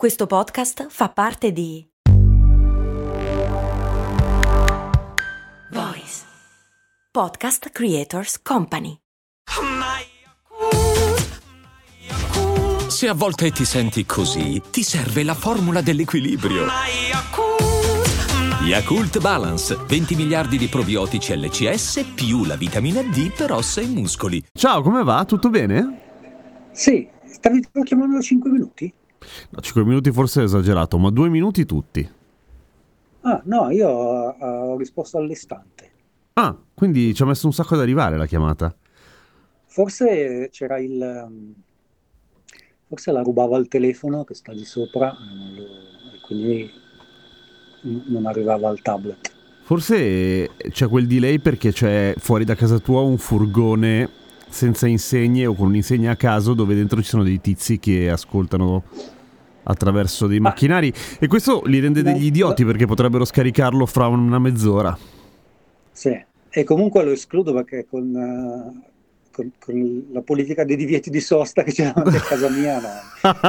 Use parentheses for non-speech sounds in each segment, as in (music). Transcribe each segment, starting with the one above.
Questo podcast fa parte di Voice Podcast Creators Company. Se a volte ti senti così, ti serve la formula dell'equilibrio. Yakult Balance, 20 miliardi di probiotici LCS più la vitamina D per ossa e muscoli. Ciao, come va? Tutto bene? Sì, stavi chiamando da 5 minuti? No, 5 minuti forse è esagerato, ma 2 minuti tutti. Ah, no, io ho, ho risposto all'istante. Ah, quindi ci ha messo un sacco ad arrivare la chiamata. Forse c'era il... um, Forse la rubava il telefono che sta di sopra e quindi non arrivava al tablet. Forse c'è quel delay perché c'è fuori da casa tua un furgone senza insegne o con un'insegna a caso dove dentro ci sono dei tizi che ascoltano attraverso dei macchinari e questo li rende degli idioti perché potrebbero scaricarlo fra una mezz'ora. Sì, e comunque lo escludo perché con, eh, con- con la politica dei divieti di sosta che c'è davanti a casa mia, no,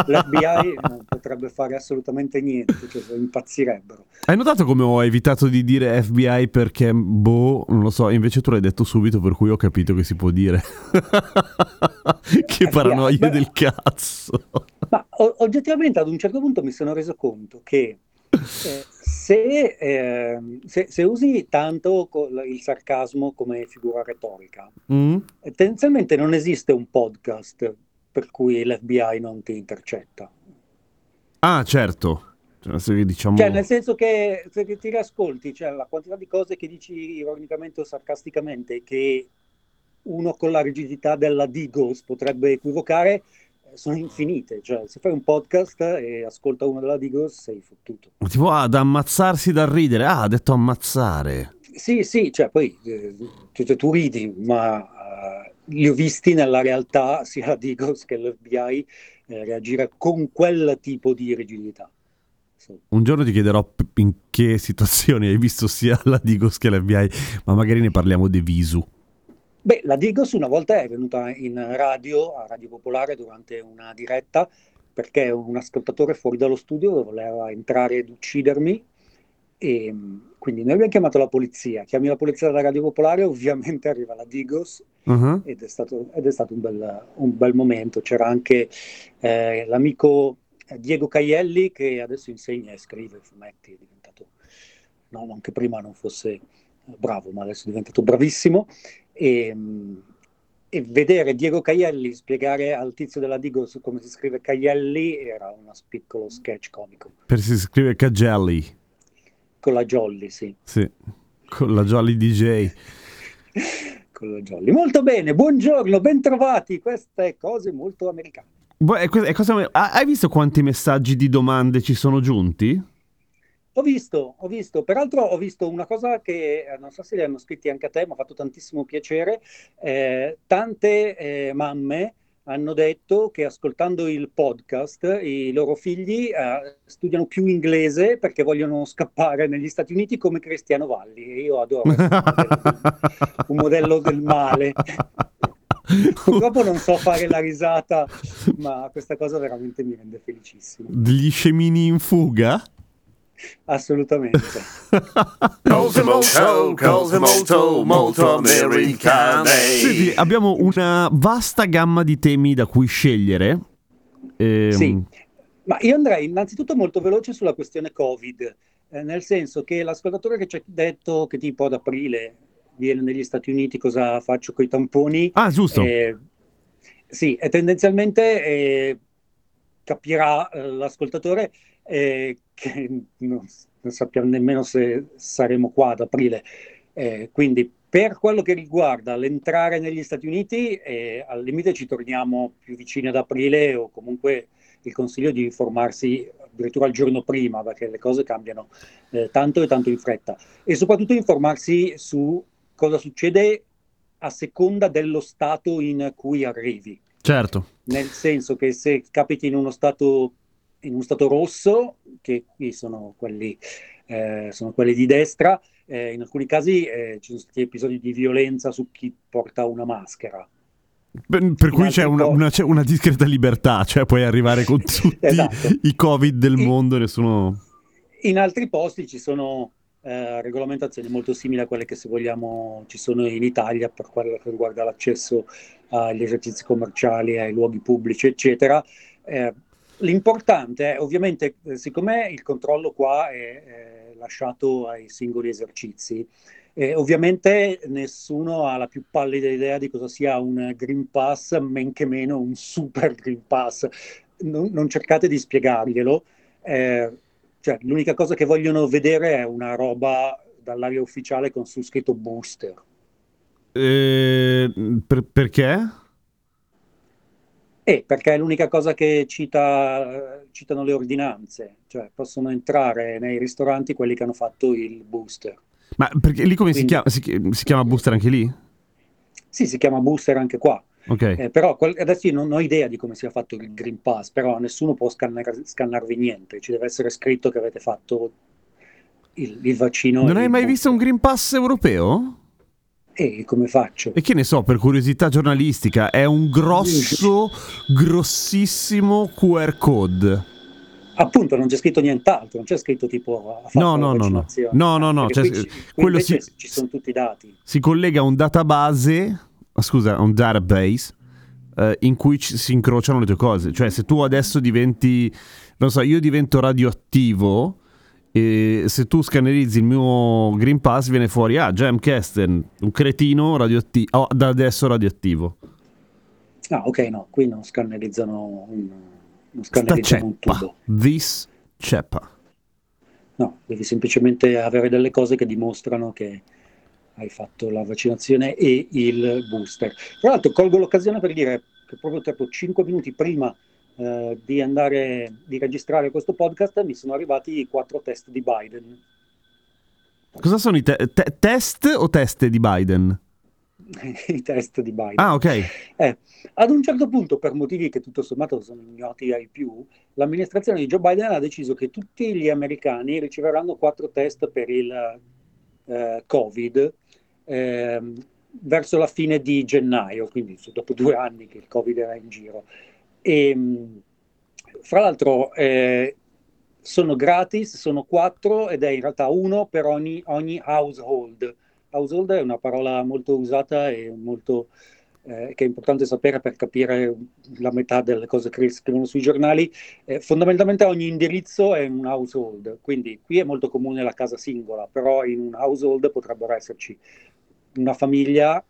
l'FBI non potrebbe fare assolutamente niente, cioè impazzirebbero. Hai notato come ho evitato di dire FBI perché, boh, non lo so, invece tu l'hai detto subito per cui ho capito che si può dire. (laughs) che paranoia beh. del cazzo. Ma o- oggettivamente ad un certo punto mi sono reso conto che eh, se, ehm, se- se usi tanto il sarcasmo come figura retorica, Mm? eh, tendenzialmente non esiste un podcast per cui l'FBI non ti intercetta. Ah, certo. Cioè, diciamo... Cioè, nel senso che se ti riascolti, cioè, la quantità di cose che dici ironicamente o sarcasticamente che uno con la rigidità della Digos potrebbe equivocare, eh, sono infinite. Cioè, se fai un podcast e ascolta uno della Digos, sei fottuto. Tipo, ah, da ammazzarsi dal ridere. Ah, ha detto ammazzare. Sì, sì, cioè poi eh, tu, tu- ridi, ma eh, li ho visti nella realtà sia la Digos che l'FBI eh, reagire con quel tipo di rigidità. Sì. Un giorno ti chiederò in che situazioni hai visto sia la Digos che l'FBI, ma magari ne parliamo di Visu. Beh, la Digos una volta è venuta in radio, a Radio Popolare, durante una diretta, perché un ascoltatore fuori dallo studio voleva entrare ed uccidermi. E mh, quindi noi abbiamo chiamato la polizia. Chiami la polizia dalla Radio Popolare, ovviamente arriva la Digos Uh-huh. ed è stato, ed è stato un bel, un bel momento. C'era anche eh, l'amico Diego Caielli che adesso insegna e scrive fumetti, è diventato, no, non che prima non fosse bravo, ma adesso è diventato bravissimo. E, e vedere Diego Caielli spiegare al tizio della Digos come si scrive Caielli era un piccolo sketch comico. Per si scrive Cagelli. Con la Jolly, sì. Sì. Con la Jolly DJ. (laughs) Con la Jolly. Molto bene, buongiorno, bentrovati. Queste cose molto americane. Que- è cosa- ah, Hai visto quanti messaggi di domande ci sono giunti? Ho visto, ho visto, peraltro ho visto una cosa che eh, non so se li hanno scritti anche a te, mi ha fatto tantissimo piacere. Eh, tante eh, mamme hanno detto che ascoltando il podcast i loro figli eh, studiano più inglese perché vogliono scappare negli Stati Uniti come Cristiano Valli. E io adoro un modello, del male. (laughs) Purtroppo non so fare la risata, ma questa cosa veramente mi rende felicissimo. Degli scemini in fuga? (laughs) Assolutamente. (laughs) Cose molto, cose molto, molto americane. Senti, abbiamo una vasta gamma di temi da cui scegliere. Ehm, Sì, ma io andrei innanzitutto molto veloce sulla questione Covid, eh, nel senso che l'ascoltatore che ci ha detto che tipo ad aprile viene negli Stati Uniti, cosa faccio con i tamponi? Ah, giusto. Eh, sì, e tendenzialmente eh, capirà eh, l'ascoltatore eh, che non, non sappiamo nemmeno se saremo qua ad aprile. Eh, quindi per quello che riguarda l'entrare negli Stati Uniti, eh, al limite ci torniamo più vicini ad aprile o comunque il consiglio di informarsi addirittura il giorno prima perché le cose cambiano eh, tanto e tanto in fretta e soprattutto informarsi su cosa succede a seconda dello stato in cui arrivi Certo. nel senso che se capiti in uno stato, in uno stato rosso, che qui sono quelli, eh, sono quelli di destra, eh, in alcuni casi eh, ci sono stati episodi di violenza su chi porta una maschera. Per, per In cui c'è una, una- c'è una discreta libertà, cioè puoi arrivare con (laughs) tutti Esatto. i covid del I- mondo e nessuno... In altri posti ci sono eh, regolamentazioni molto simili a quelle che se vogliamo ci sono in Italia per quello che riguarda l'accesso agli esercizi commerciali, ai luoghi pubblici, eccetera. Eh, l'importante è ovviamente, eh, siccome il controllo qua è, è lasciato ai singoli esercizi, eh, ovviamente nessuno ha la più pallida idea di cosa sia un Green Pass, men che meno un super Green Pass. Non, non cercate di spiegarglielo. eh, cioè, l'unica cosa che vogliono vedere è una roba dall'area ufficiale con su scritto booster. Eh, per- perché? E perché è l'unica cosa che cita, eh, citano le ordinanze, cioè possono entrare nei ristoranti quelli che hanno fatto il booster. Ma perché lì come si Quindi- chiama? Si, si chiama booster anche lì? Sì, si chiama booster anche qua, Ok. Eh, però adesso io non ho idea di come sia fatto il Green Pass, però nessuno può scannar- scannarvi niente, ci deve essere scritto che avete fatto il, il vaccino. non hai mai booster. visto un Green Pass europeo? E come faccio? E che ne so, per curiosità giornalistica, è un grosso, grossissimo QR code. Appunto, non c'è scritto nient'altro, non c'è scritto tipo No, no, no, no. No, no, no, cioè, ci- quello si- ci sono tutti i dati. Si collega a un database, ah, scusa, a un database eh, in cui ci- si incrociano le tue cose. Cioè, se tu adesso diventi, non so, io divento radioattivo e se tu scannerizzi il mio Green Pass viene fuori, ah, Jam Kesten, un cretino radioattivo, oh, da adesso radioattivo. Ah, ok, no, qui non scannerizzano un, non scannerizzano un tubo. this ceppa. No, devi semplicemente avere delle cose che dimostrano che hai fatto la vaccinazione e il booster. Tra l'altro, colgo l'occasione per dire che proprio tipo 5 minuti prima eh, di andare di registrare questo podcast mi sono arrivati i quattro test di Biden. Cosa sono i te- te- test o teste di Biden? (laughs) I test di Biden. Ah, ok. Eh, ad un certo punto, per motivi che tutto sommato sono ignoti ai più, l'amministrazione di Joe Biden ha deciso che tutti gli americani riceveranno quattro test per il eh, Covid ehm, verso la fine di gennaio, quindi dopo due anni che il Covid era in giro. E, mh, fra l'altro, eh, sono gratis, sono quattro ed è in realtà uno per ogni, ogni household. Household è una parola molto usata e molto, eh, che è importante sapere per capire la metà delle cose che scrivono sui giornali. Eh, fondamentalmente ogni indirizzo è un household, quindi qui è molto comune la casa singola, però in un household potrebbero esserci una famiglia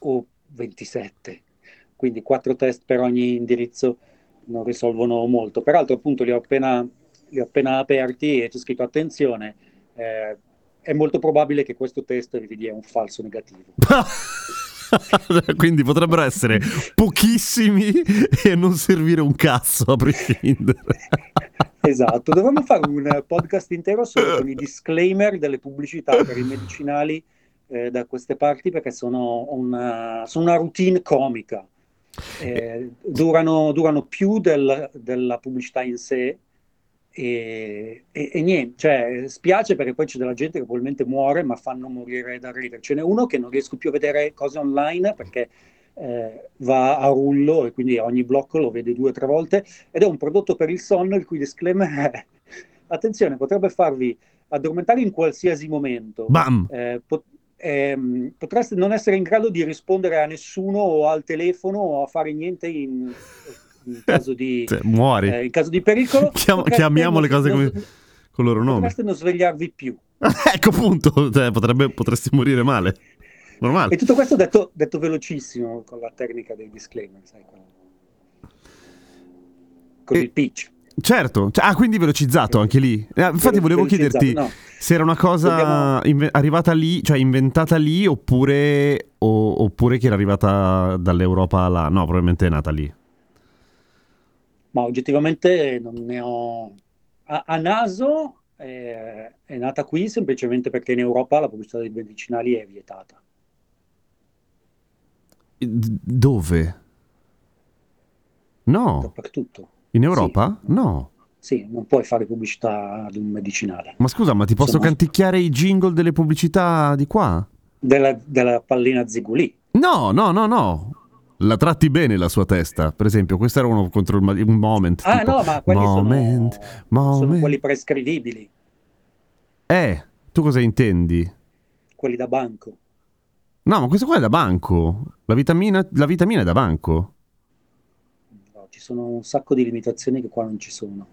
o 27, quindi quattro test per ogni indirizzo non risolvono molto. Peraltro appunto li ho appena, li ho appena aperti e c'è scritto attenzione, eh, è molto probabile che questo test vi dia un falso negativo. (laughs) Quindi potrebbero essere pochissimi e non servire un cazzo a prescindere. (laughs) Esatto, dovremmo fare un podcast intero solo con i disclaimer delle pubblicità per i medicinali eh, da queste parti perché sono una, sono una routine comica. Eh, durano, durano più del- della pubblicità in sé e, e- e niente, cioè spiace perché poi c'è della gente che probabilmente muore ma fanno morire da ridere. Ce n'è uno che non riesco più a vedere cose online perché eh, va a rullo e quindi ogni blocco lo vede due o tre volte ed è un prodotto per il sonno il cui disclaimer è (laughs) attenzione, potrebbe farvi addormentare in qualsiasi momento. Bam! Eh, pot- ehm, potreste non essere in grado di rispondere a nessuno o al telefono o a fare niente in, in (laughs) caso di, Cioè, muori. eh, in caso di pericolo. (laughs) Chiam- chiamiamo le cose non- come- Con il loro nome. Potreste non svegliarvi più. (laughs) ecco appunto, cioè, potrebbe, potresti morire male. Normale. E tutto questo detto, detto velocissimo con la tecnica dei disclaimer, sai, con, con E- il pitch. Certo, Cioè, ah, quindi velocizzato anche lì. Eh, infatti volevo chiederti no. se era una cosa inve- arrivata lì, cioè inventata lì oppure, o- oppure che era arrivata dall'Europa là. No, probabilmente è nata lì. Ma oggettivamente non ne ho... A, a naso eh, è nata qui semplicemente perché in Europa la pubblicità dei medicinali è vietata. D- dove? No, Dappertutto. In Europa? Sì. No. Sì, non puoi fare pubblicità ad un medicinale. Ma scusa, ma ti posso Insomma- canticchiare i jingle delle pubblicità di qua? Della, della pallina Zigulì. No, no, no, no. la tratti bene la sua testa. Per esempio, questo era uno contro il un moment. Ah tipo, no, ma quelli moment, sono, moment. sono quelli prescrivibili, Eh, tu cosa intendi? quelli da banco. No, ma questo qua è da banco. La vitamina, la vitamina è da banco. Ci sono un sacco di limitazioni che qua non ci sono.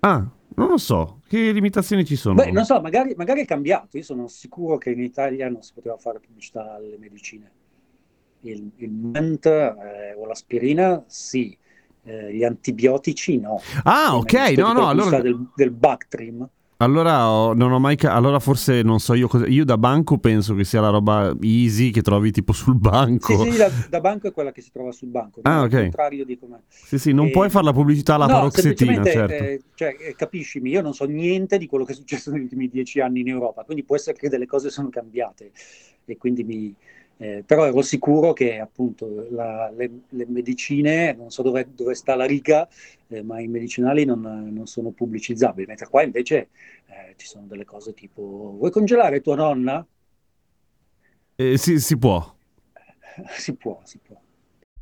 Ah, non lo so. Che limitazioni ci sono? Beh, non so, magari, magari è cambiato. Io sono sicuro che in Italia non si poteva fare pubblicità alle medicine. Il, il Ment eh, o l'aspirina, sì. Eh, gli antibiotici, no. Ah, ok. No, no, allora... Del, del Bactrim. Allora, ho- non ho mai. ca- allora, forse non so io cosa. Io da banco penso che sia la roba easy che trovi tipo sul banco. Sì, sì, da, da banco è quella che si trova sul banco. Ah, ok. contrario di come... Sì, sì, non Eh, puoi fare la pubblicità alla no, paroxetina, certo. eh, cioè, eh, capiscimi, io non so niente di quello che è successo negli ultimi dieci anni in Europa, quindi può essere che delle cose sono cambiate e quindi mi... eh, però ero sicuro che appunto la- le, le medicine, non so dove, dove sta la riga, eh, ma i medicinali non, non sono pubblicizzabili, mentre qua invece eh, ci sono delle cose tipo vuoi congelare tua nonna? Eh, sì, (laughs) si può. si può, si può.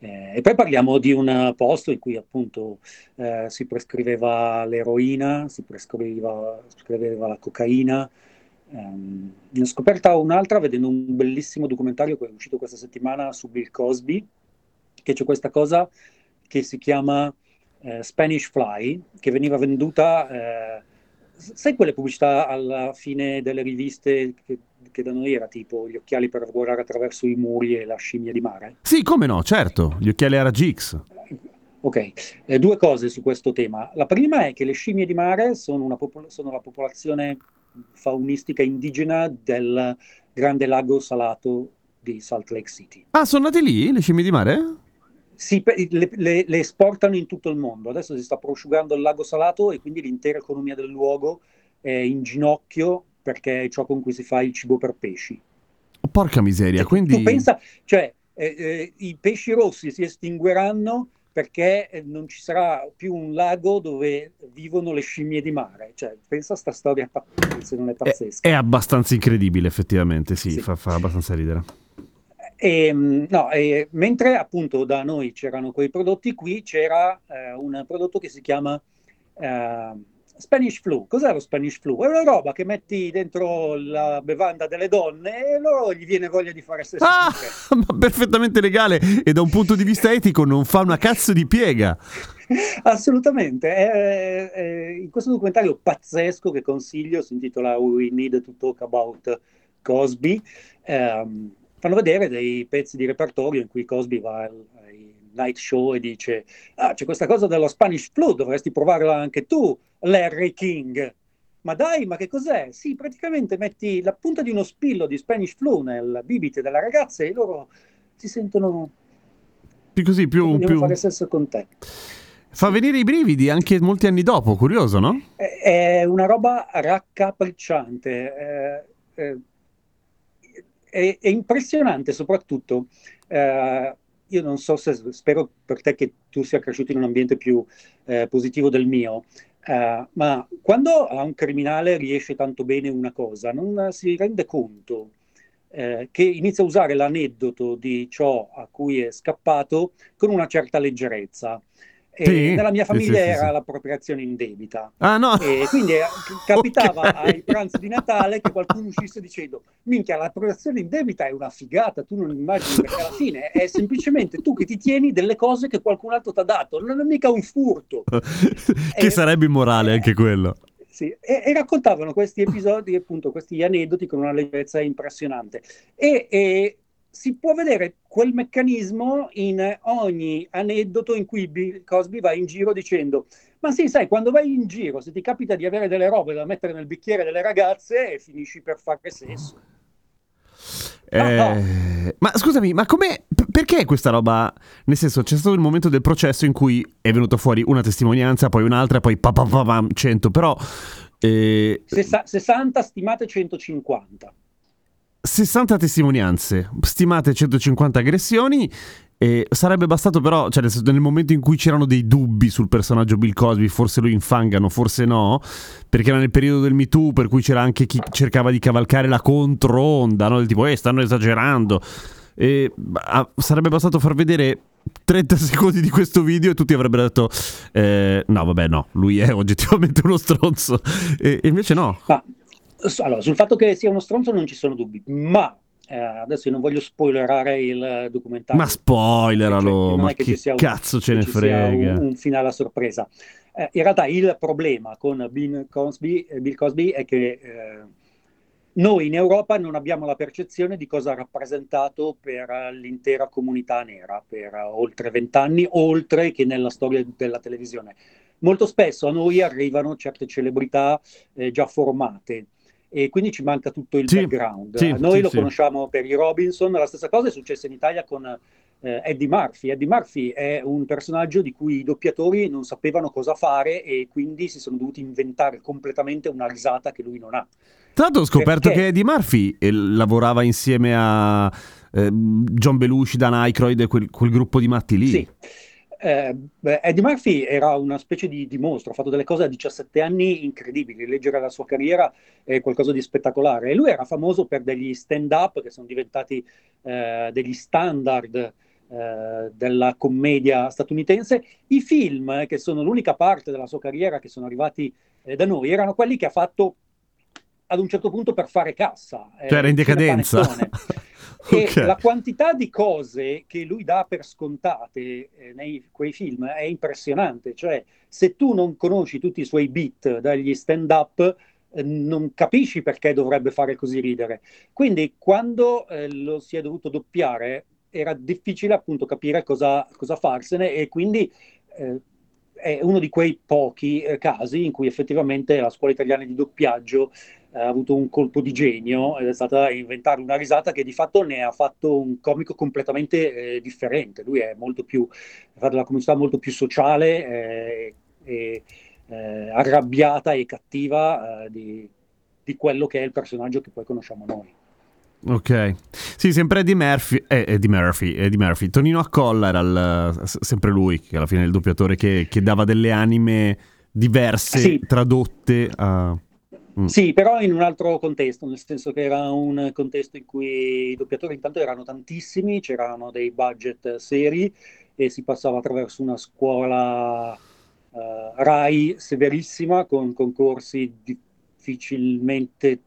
eh, e poi parliamo di un posto in cui appunto eh, si prescriveva l'eroina, si prescriveva, prescriveva la cocaina. Ehm, ne ho scoperta un'altra vedendo un bellissimo documentario che è uscito questa settimana su Bill Cosby, che c'è questa cosa che si chiama eh, Spanish Fly, che veniva venduta... eh, sai quelle pubblicità alla fine delle riviste che, che da noi era tipo gli occhiali per guardare attraverso i muri e la scimmia di mare? Sì, come no, certo. Gli occhiali RGX. Ok, eh, due cose su questo tema. La prima è che le scimmie di mare sono, una popol- sono la popolazione faunistica indigena del grande lago salato di Salt Lake City. Ah, sono nati lì le scimmie di mare? Si pe- le, le- le esportano in tutto il mondo. Adesso si sta prosciugando il lago salato e quindi l'intera economia del luogo è in ginocchio perché è ciò con cui si fa il cibo per pesci. Porca miseria, Tu quindi... pensa, cioè, eh, eh, i pesci rossi si estingueranno perché eh, non ci sarà più un lago dove vivono le scimmie di mare. Cioè, pensa a sta storia se non è È, pazzesca. è abbastanza incredibile, effettivamente, sì, Sì. Fa, fa abbastanza ridere. E, mh, no, e mentre appunto da noi c'erano quei prodotti, qui c'era eh, un prodotto che si chiama eh, Spanish Flu. Cos'è lo Spanish Flu? È una roba che metti dentro la bevanda delle donne e loro gli viene voglia di fare sesso Ah, (laughs) ma perfettamente legale e da un punto di vista etico non fa una cazzo di piega. (laughs) Assolutamente, è- è- in questo documentario pazzesco che consiglio, si intitola We Need to Talk About Cosby, ehm, fanno vedere dei pezzi di repertorio in cui Cosby va ai night show e dice ah, c'è questa cosa dello Spanish flu, dovresti provarla anche tu, Larry King. Ma dai, ma che cos'è? Sì, praticamente metti la punta di uno spillo di Spanish flu nel bibite della ragazza e loro si sentono Più così, più, più... fare sesso con te. Fa venire i brividi anche molti anni dopo, curioso, no? È è una roba raccapricciante, eh, eh, è, è impressionante soprattutto. eh, io non so se spero per te che tu sia cresciuto in un ambiente più eh, positivo del mio, eh, ma quando a un criminale riesce tanto bene una cosa, non si rende conto eh, che inizia a usare l'aneddoto di ciò a cui è scappato con una certa leggerezza. E Sì, nella mia sì, sì, famiglia sì, era l'appropriazione indebita. Ah, no. E quindi eh, (laughs) capitava Ok. ai pranzi di Natale che qualcuno uscisse dicendo: Minchia, l'appropriazione indebita è una figata, tu non immagini perché alla fine è semplicemente tu che ti tieni delle cose che qualcun altro ti ha dato, non è mica un furto. (laughs) che Eh, sarebbe immorale anche quello. Sì, e, e raccontavano questi episodi, appunto, questi aneddoti con una leggerezza impressionante. E, e si può vedere quel meccanismo in ogni aneddoto in cui Bill Cosby va in giro dicendo: Ma sì, sai, quando vai in giro, se ti capita di avere delle robe da mettere nel bicchiere delle ragazze, finisci per fare sesso. Eh, Ma scusami, ma come... perché questa roba? Nel senso, c'è stato il momento del processo in cui è venuta fuori una testimonianza, poi un'altra, poi pa, pa, pa, pa, 100, però... eh, Sessa- 60 stimate 150. 60 testimonianze, stimate 150 aggressioni. E sarebbe bastato però, cioè nel, momento in cui c'erano dei dubbi sul personaggio Bill Cosby, forse lo infangano, forse no, perché era nel periodo del Me Too, per cui c'era anche chi cercava di cavalcare la controonda, no? del tipo, eh, stanno esagerando. E, ah, sarebbe bastato far vedere 30 (laughs) secondi di questo video e tutti avrebbero detto, eh, no vabbè no, lui è oggettivamente uno stronzo. E, e invece no. Ma allora, sul fatto che sia uno stronzo non ci sono dubbi, ma eh, adesso io non voglio spoilerare il documentario. Ma spoileralo, Cioè, non ma è che che ci sia un- cazzo ce ne frega. Un, un finale a sorpresa. Eh, in realtà il problema con Bill Cosby, eh, Bill Cosby è che eh, noi in Europa non abbiamo la percezione di cosa ha rappresentato per l'intera comunità nera per oltre vent'anni, oltre che nella storia della televisione. Molto spesso a noi arrivano certe celebrità eh, già formate e quindi ci manca tutto il Sì, background. sì, noi sì, lo conosciamo per i Robinson, la stessa cosa è successa in Italia con eh, Eddie Murphy. Eddie Murphy è un personaggio di cui i doppiatori non sapevano cosa fare e quindi si sono dovuti inventare completamente una risata che lui non ha. Tra l'altro ho scoperto Perché? che Eddie Murphy eh, lavorava insieme a eh, John Belushi, Dan Aykroyd e quel, quel gruppo di matti lì. Sì. Eh, Eddie Murphy era una specie di, di mostro, ha fatto delle cose a 17 anni incredibili, leggere la sua carriera è qualcosa di spettacolare e lui era famoso per degli stand-up che sono diventati eh, degli standard eh, della commedia statunitense. I film, che sono l'unica parte della sua carriera che sono arrivati eh, da noi, erano quelli che ha fatto ad un certo punto per fare cassa. eh, Cioè era in decadenza. (laughs) (laughs) cinepanettone. E Ok. la quantità di cose che lui dà per scontate eh, nei quei film è impressionante. Cioè, se tu non conosci tutti i suoi beat dagli stand-up, eh, non capisci perché dovrebbe fare così ridere. Quindi, quando eh, lo si è dovuto doppiare, era difficile appunto capire cosa, cosa farsene, e quindi eh, è uno di quei pochi eh, casi in cui effettivamente la scuola italiana di doppiaggio ha avuto un colpo di genio ed è stata inventare una risata che di fatto ne ha fatto un comico completamente eh, differente. Lui è molto più, ha fatto una comicità molto più sociale eh, e eh, arrabbiata e cattiva eh, di, di quello che è il personaggio che poi conosciamo noi. Ok. Sì, sempre Eddie Murphy. Eh, Eddie Murphy, Eddie Murphy. Tonino Accolla era il- sempre lui, che alla fine è il doppiatore che, che dava delle anime diverse, Sì. tradotte a... Mm. Sì, però in un altro contesto, nel senso che era un contesto in cui i doppiatori intanto erano tantissimi, c'erano dei budget seri e si passava attraverso una scuola eh, RAI severissima con concorsi difficilmente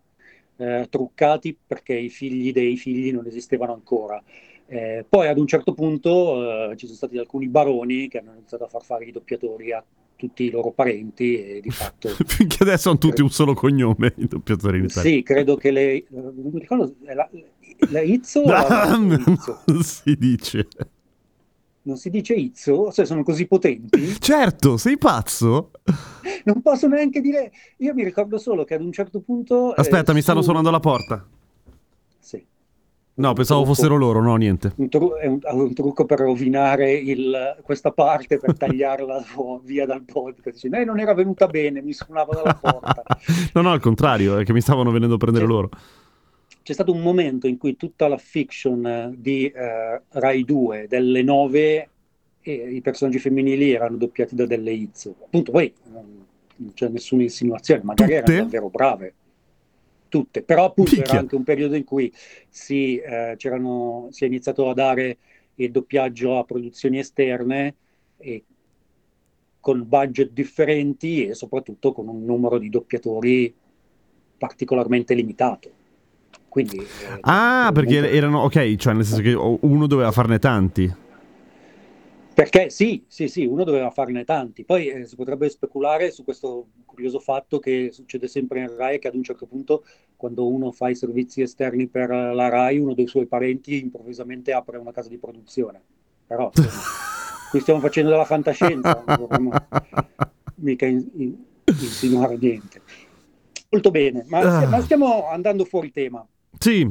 eh, truccati perché i figli dei figli non esistevano ancora. Eh, poi ad un certo punto eh, ci sono stati alcuni baroni che hanno iniziato a far fare i doppiatori a tutti i loro parenti e di fatto (laughs) Finché adesso hanno tutti un solo cognome, i doppiatori in Italia. sì, credo che le. eh, Non mi ricordo. La, la Izzo? la- (laughs) Izzo? Si dice. Non si dice Izzo? Se sono così potenti? (laughs) Certo, sei pazzo? Non posso neanche dire. Io mi ricordo solo che ad un certo punto. eh, Aspetta, mi stanno su- suonando alla porta. Sì. No, pensavo Trucco- fossero loro, no, niente. Un, tru- è un, un trucco per rovinare il- questa parte, per (laughs) tagliarla via dal podcast. Dice, "Eh, non era venuta bene, mi suonava dalla porta. (laughs) No, no, al contrario, è che mi stavano venendo a prendere Sì. loro. C'è stato un momento in cui tutta la fiction eh, di eh, Rai 2 delle 9 e i personaggi femminili erano doppiati da delle Izzo. Appunto, poi non, non c'è nessuna insinuazione, magari Tutte? erano davvero brave. Tutte, però appunto Picchia. era anche un periodo in cui si, eh, si è iniziato a dare il doppiaggio a produzioni esterne e con budget differenti e soprattutto con un numero di doppiatori particolarmente limitato. Quindi, eh, Ah, perché comunque- erano, ok, cioè nel senso che uno doveva farne tanti. Perché sì, sì, sì, uno doveva farne tanti. Poi eh, si potrebbe speculare su questo curioso fatto che succede sempre in Rai, che ad un certo punto, quando uno fa i servizi esterni per eh, la Rai, uno dei suoi parenti improvvisamente apre una casa di produzione. Però (laughs) qui stiamo facendo della fantascienza, non dovremmo mica in- in- insinuare niente. Molto bene, ma, Ah. ma stiamo andando fuori tema. Sì,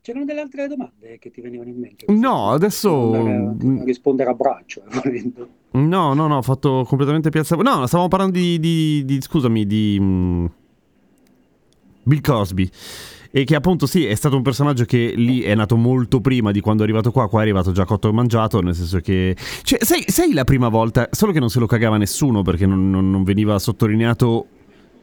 C'erano delle altre domande che ti venivano in mente? No, adesso... A rispondere a braccio, eh, volendo. No, no, no, ho fatto completamente piazza... No, stavamo parlando di... di, di scusami, di... mm, Bill Cosby. E che appunto sì, è stato un personaggio che lì è nato molto prima di quando è arrivato qua, qua è arrivato già cotto e mangiato, nel senso che... Cioè, sai, sai la prima volta, solo che non se lo cagava nessuno perché non, non- non veniva sottolineato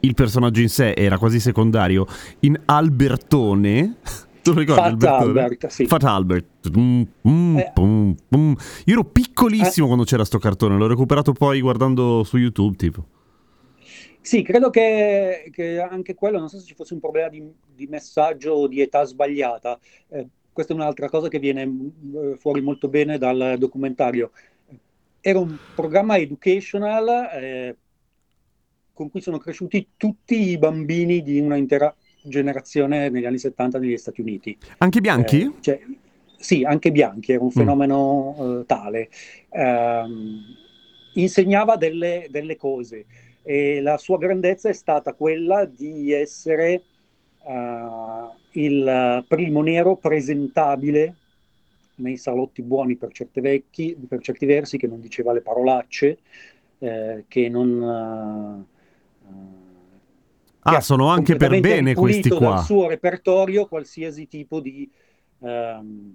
il personaggio in sé, era quasi secondario, in Albertone... (laughs) Tu lo ricordi Fat Albertone? Albert, sì. Fat Albert. Mm, mm, Eh. pum, pum. Io ero piccolissimo quando c'era sto cartone, l'ho recuperato poi guardando su YouTube, tipo. Sì, credo che, che anche quello, non so se ci fosse un problema di, di messaggio o di età sbagliata. Eh, questa è un'altra cosa che viene eh, fuori molto bene dal documentario. Era un programma educational eh, con cui sono cresciuti tutti i bambini di una intera generazione negli anni 70 negli Stati Uniti. Anche bianchi? Eh, cioè, sì, anche bianchi, era un fenomeno eh, tale. Ehm, insegnava delle, delle cose e la sua grandezza è stata quella di essere eh, il primo nero presentabile nei salotti buoni per, certe vecchi, per certi versi, che non diceva le parolacce, eh, che non... Ah, sono anche per bene questi qua. dal suo repertorio qualsiasi tipo di, ehm,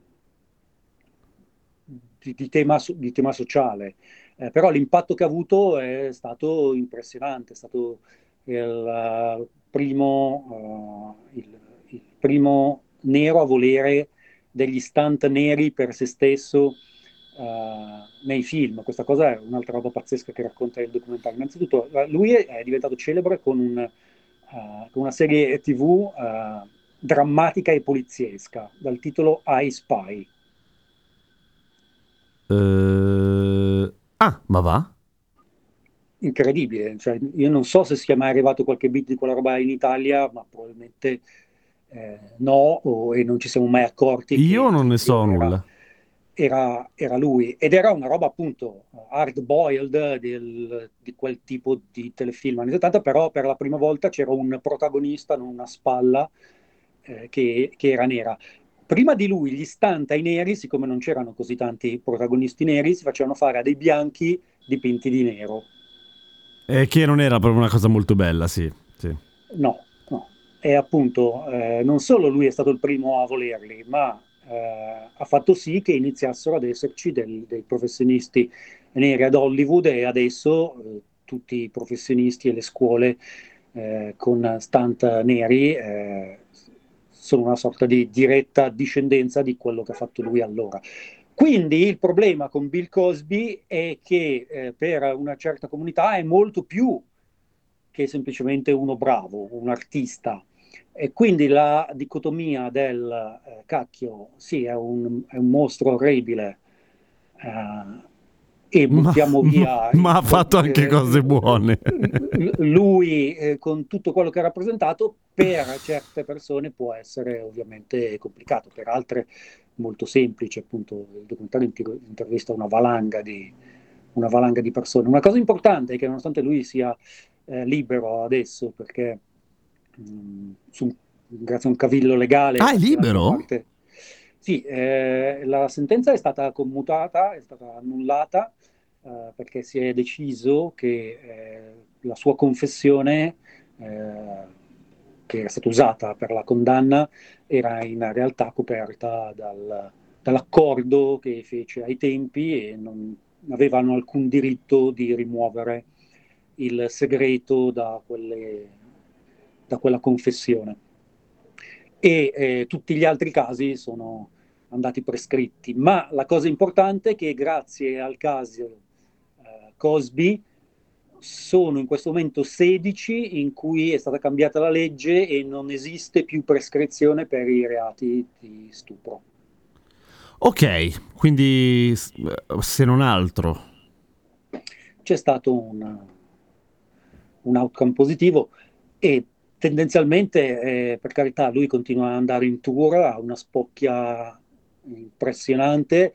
di, di tema, di tema sociale. Eh, però l'impatto che ha avuto è stato impressionante, è stato il eh, primo, eh, il, il primo nero a volere degli stunt neri per se stesso eh, nei film. Questa cosa è un'altra roba pazzesca che racconta il documentario. Innanzitutto, eh, lui è, diventato celebre con, un, eh, con una serie TV eh, drammatica e poliziesca dal titolo I Spy. Ah, ma va? incredibile. Cioè, io non so se sia mai arrivato qualche bit di quella roba in Italia, ma probabilmente eh, no, o- e non ci siamo mai accorti. Io non ne so era, nulla. Era, era lui ed era una roba appunto hard boiled del- di quel tipo di telefilm anni 70, però per la prima volta c'era un protagonista, non una spalla, eh, che, che era nera. Prima di lui, gli stunt ai neri, siccome non c'erano così tanti protagonisti neri, si facevano fare a dei bianchi dipinti di nero. Eh, che non era proprio una cosa molto bella, sì. sì. No, no. E appunto, eh, non solo lui è stato il primo a volerli, ma eh, ha fatto sì che iniziassero ad esserci del- dei professionisti neri ad Hollywood e adesso eh, tutti i professionisti e le scuole eh, con stunt neri eh, sono una sorta di diretta discendenza di quello che ha fatto lui allora. Quindi il problema con Bill Cosby è che eh, per una certa comunità è molto più che semplicemente uno bravo, un artista. E quindi la dicotomia del eh, cacchio, sì, è un, è un mostro orribile, eh, e Ma- buttiamo (laughs) via. ma ha fatto anche eh, cose buone. Lui, eh, con tutto quello che ha rappresentato, per certe persone può essere ovviamente complicato, per altre molto semplice. Appunto, il documentario inter- intervista una valanga di, una valanga di persone. Una cosa importante è che, nonostante lui sia eh, libero adesso, perché su- grazie a un cavillo legale. Ah, è libero? parte- Sì, eh, la sentenza è stata commutata, è stata annullata eh, perché si è deciso che eh, la sua confessione, eh, che era stata usata per la condanna, era in realtà coperta dal- dall'accordo che fece ai tempi e non avevano alcun diritto di rimuovere il segreto da, quelle- da quella confessione. E eh, tutti gli altri casi sono andati prescritti. Ma la cosa importante è che grazie al caso eh, Cosby sono in questo momento 16 in cui è stata cambiata la legge e non esiste più prescrizione per i reati di stupro. Ok, quindi se non altro. C'è stato un, un outcome positivo e tendenzialmente, eh, per carità, lui continua ad andare in tour, ha una spocchia impressionante,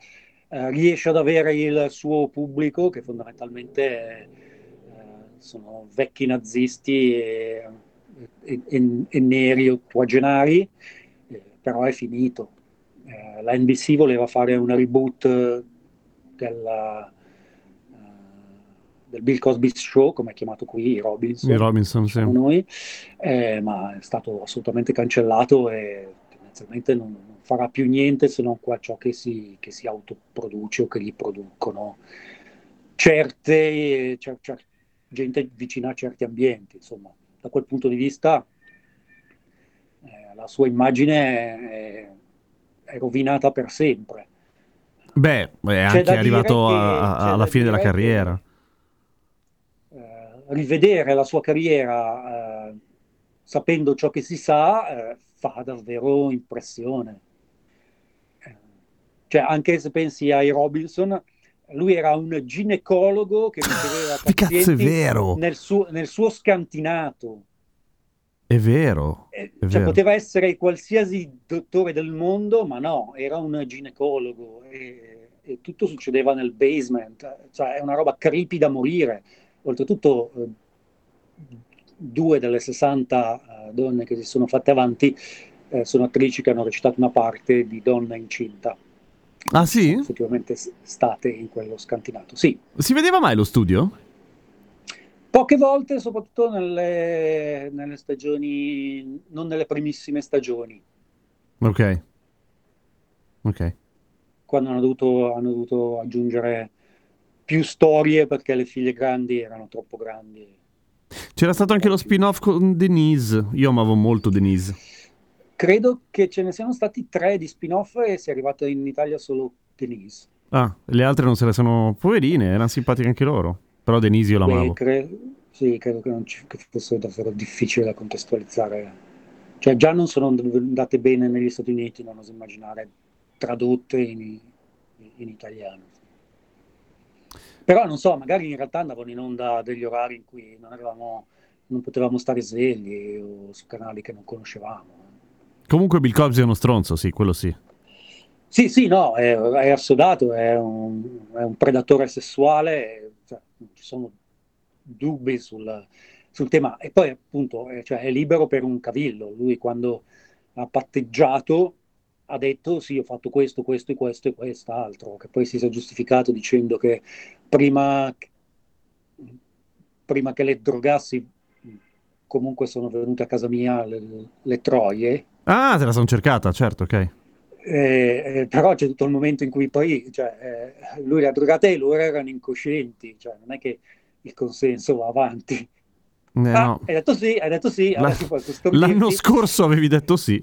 eh, riesce ad avere il suo pubblico che fondamentalmente eh, sono vecchi nazisti e, e- e- e neri ottuagenari, eh, però è finito. eh, la NBC voleva fare una reboot della, del Bill Cosby Show, come è chiamato qui, i Robinson, Robinson, sì. noi, eh, ma è stato assolutamente cancellato e tendenzialmente non, non farà più niente se non qua ciò che si, che si autoproduce o che gli producono certe, cer- cer- gente vicina a certi ambienti, insomma, da quel punto di vista eh, la sua immagine è, è rovinata per sempre. Beh, è anche arrivato che- a- alla fine della carriera. Rivedere la sua carriera eh, sapendo ciò che si sa eh, fa davvero impressione. Eh, Cioè, anche se pensi ai Robinson, lui era un ginecologo che riceveva pazienti vero? nel suo, nel suo scantinato. È vero. Eh, È cioè, vero. poteva essere qualsiasi dottore del mondo, ma no, era un ginecologo e, e tutto succedeva nel basement. Cioè, è una roba creepy da morire. Oltretutto, eh, due delle 60 eh, donne che si sono fatte avanti eh, sono attrici che hanno recitato una parte di donna incinta. Ah sì? Sono effettivamente state in quello scantinato. Sì, Si vedeva mai lo studio? Poche volte, soprattutto nelle, nelle stagioni, non nelle primissime stagioni, Ok. Ok. quando hanno dovuto, hanno dovuto aggiungere più storie perché le figlie grandi erano troppo grandi. C'era stato anche lo spin-off con Denise. Io amavo molto Denise. Credo che ce ne siano stati tre di spin-off e sia arrivata in Italia solo Denise. Ah, le altre non se le sono poverine, erano simpatiche anche loro. Però Denise io Beh, l'amavo. cre- sì, credo che, non ci- che fosse davvero difficile da contestualizzare. Cioè, già non sono andate bene negli Stati Uniti, non oso immaginare tradotte in, in italiano. Però non so, magari in realtà andavano in onda degli orari in cui non, avevamo, non potevamo stare svegli o su canali che non conoscevamo. Comunque Bill Cosby è uno stronzo, sì, quello sì. Sì, sì, no, è, è assodato, è un, è un predatore sessuale, cioè, non ci sono dubbi sul, sul tema. E poi appunto eh, cioè, è libero per un cavillo. Lui quando ha patteggiato ha detto sì, ho fatto questo, questo e questo e quest'altro, che poi si sia giustificato dicendo che prima, prima che le drogassi comunque sono venute a casa mia le, le troie. Ah, te la sono cercata, certo, ok. Eh, eh, però c'è tutto il momento in cui poi cioè, eh, lui le ha drogate e loro erano incoscienti, cioè non è che il consenso va avanti. Eh, ah, no. hai detto sì, hai detto sì, custodire. L'anno scorso avevi detto sì.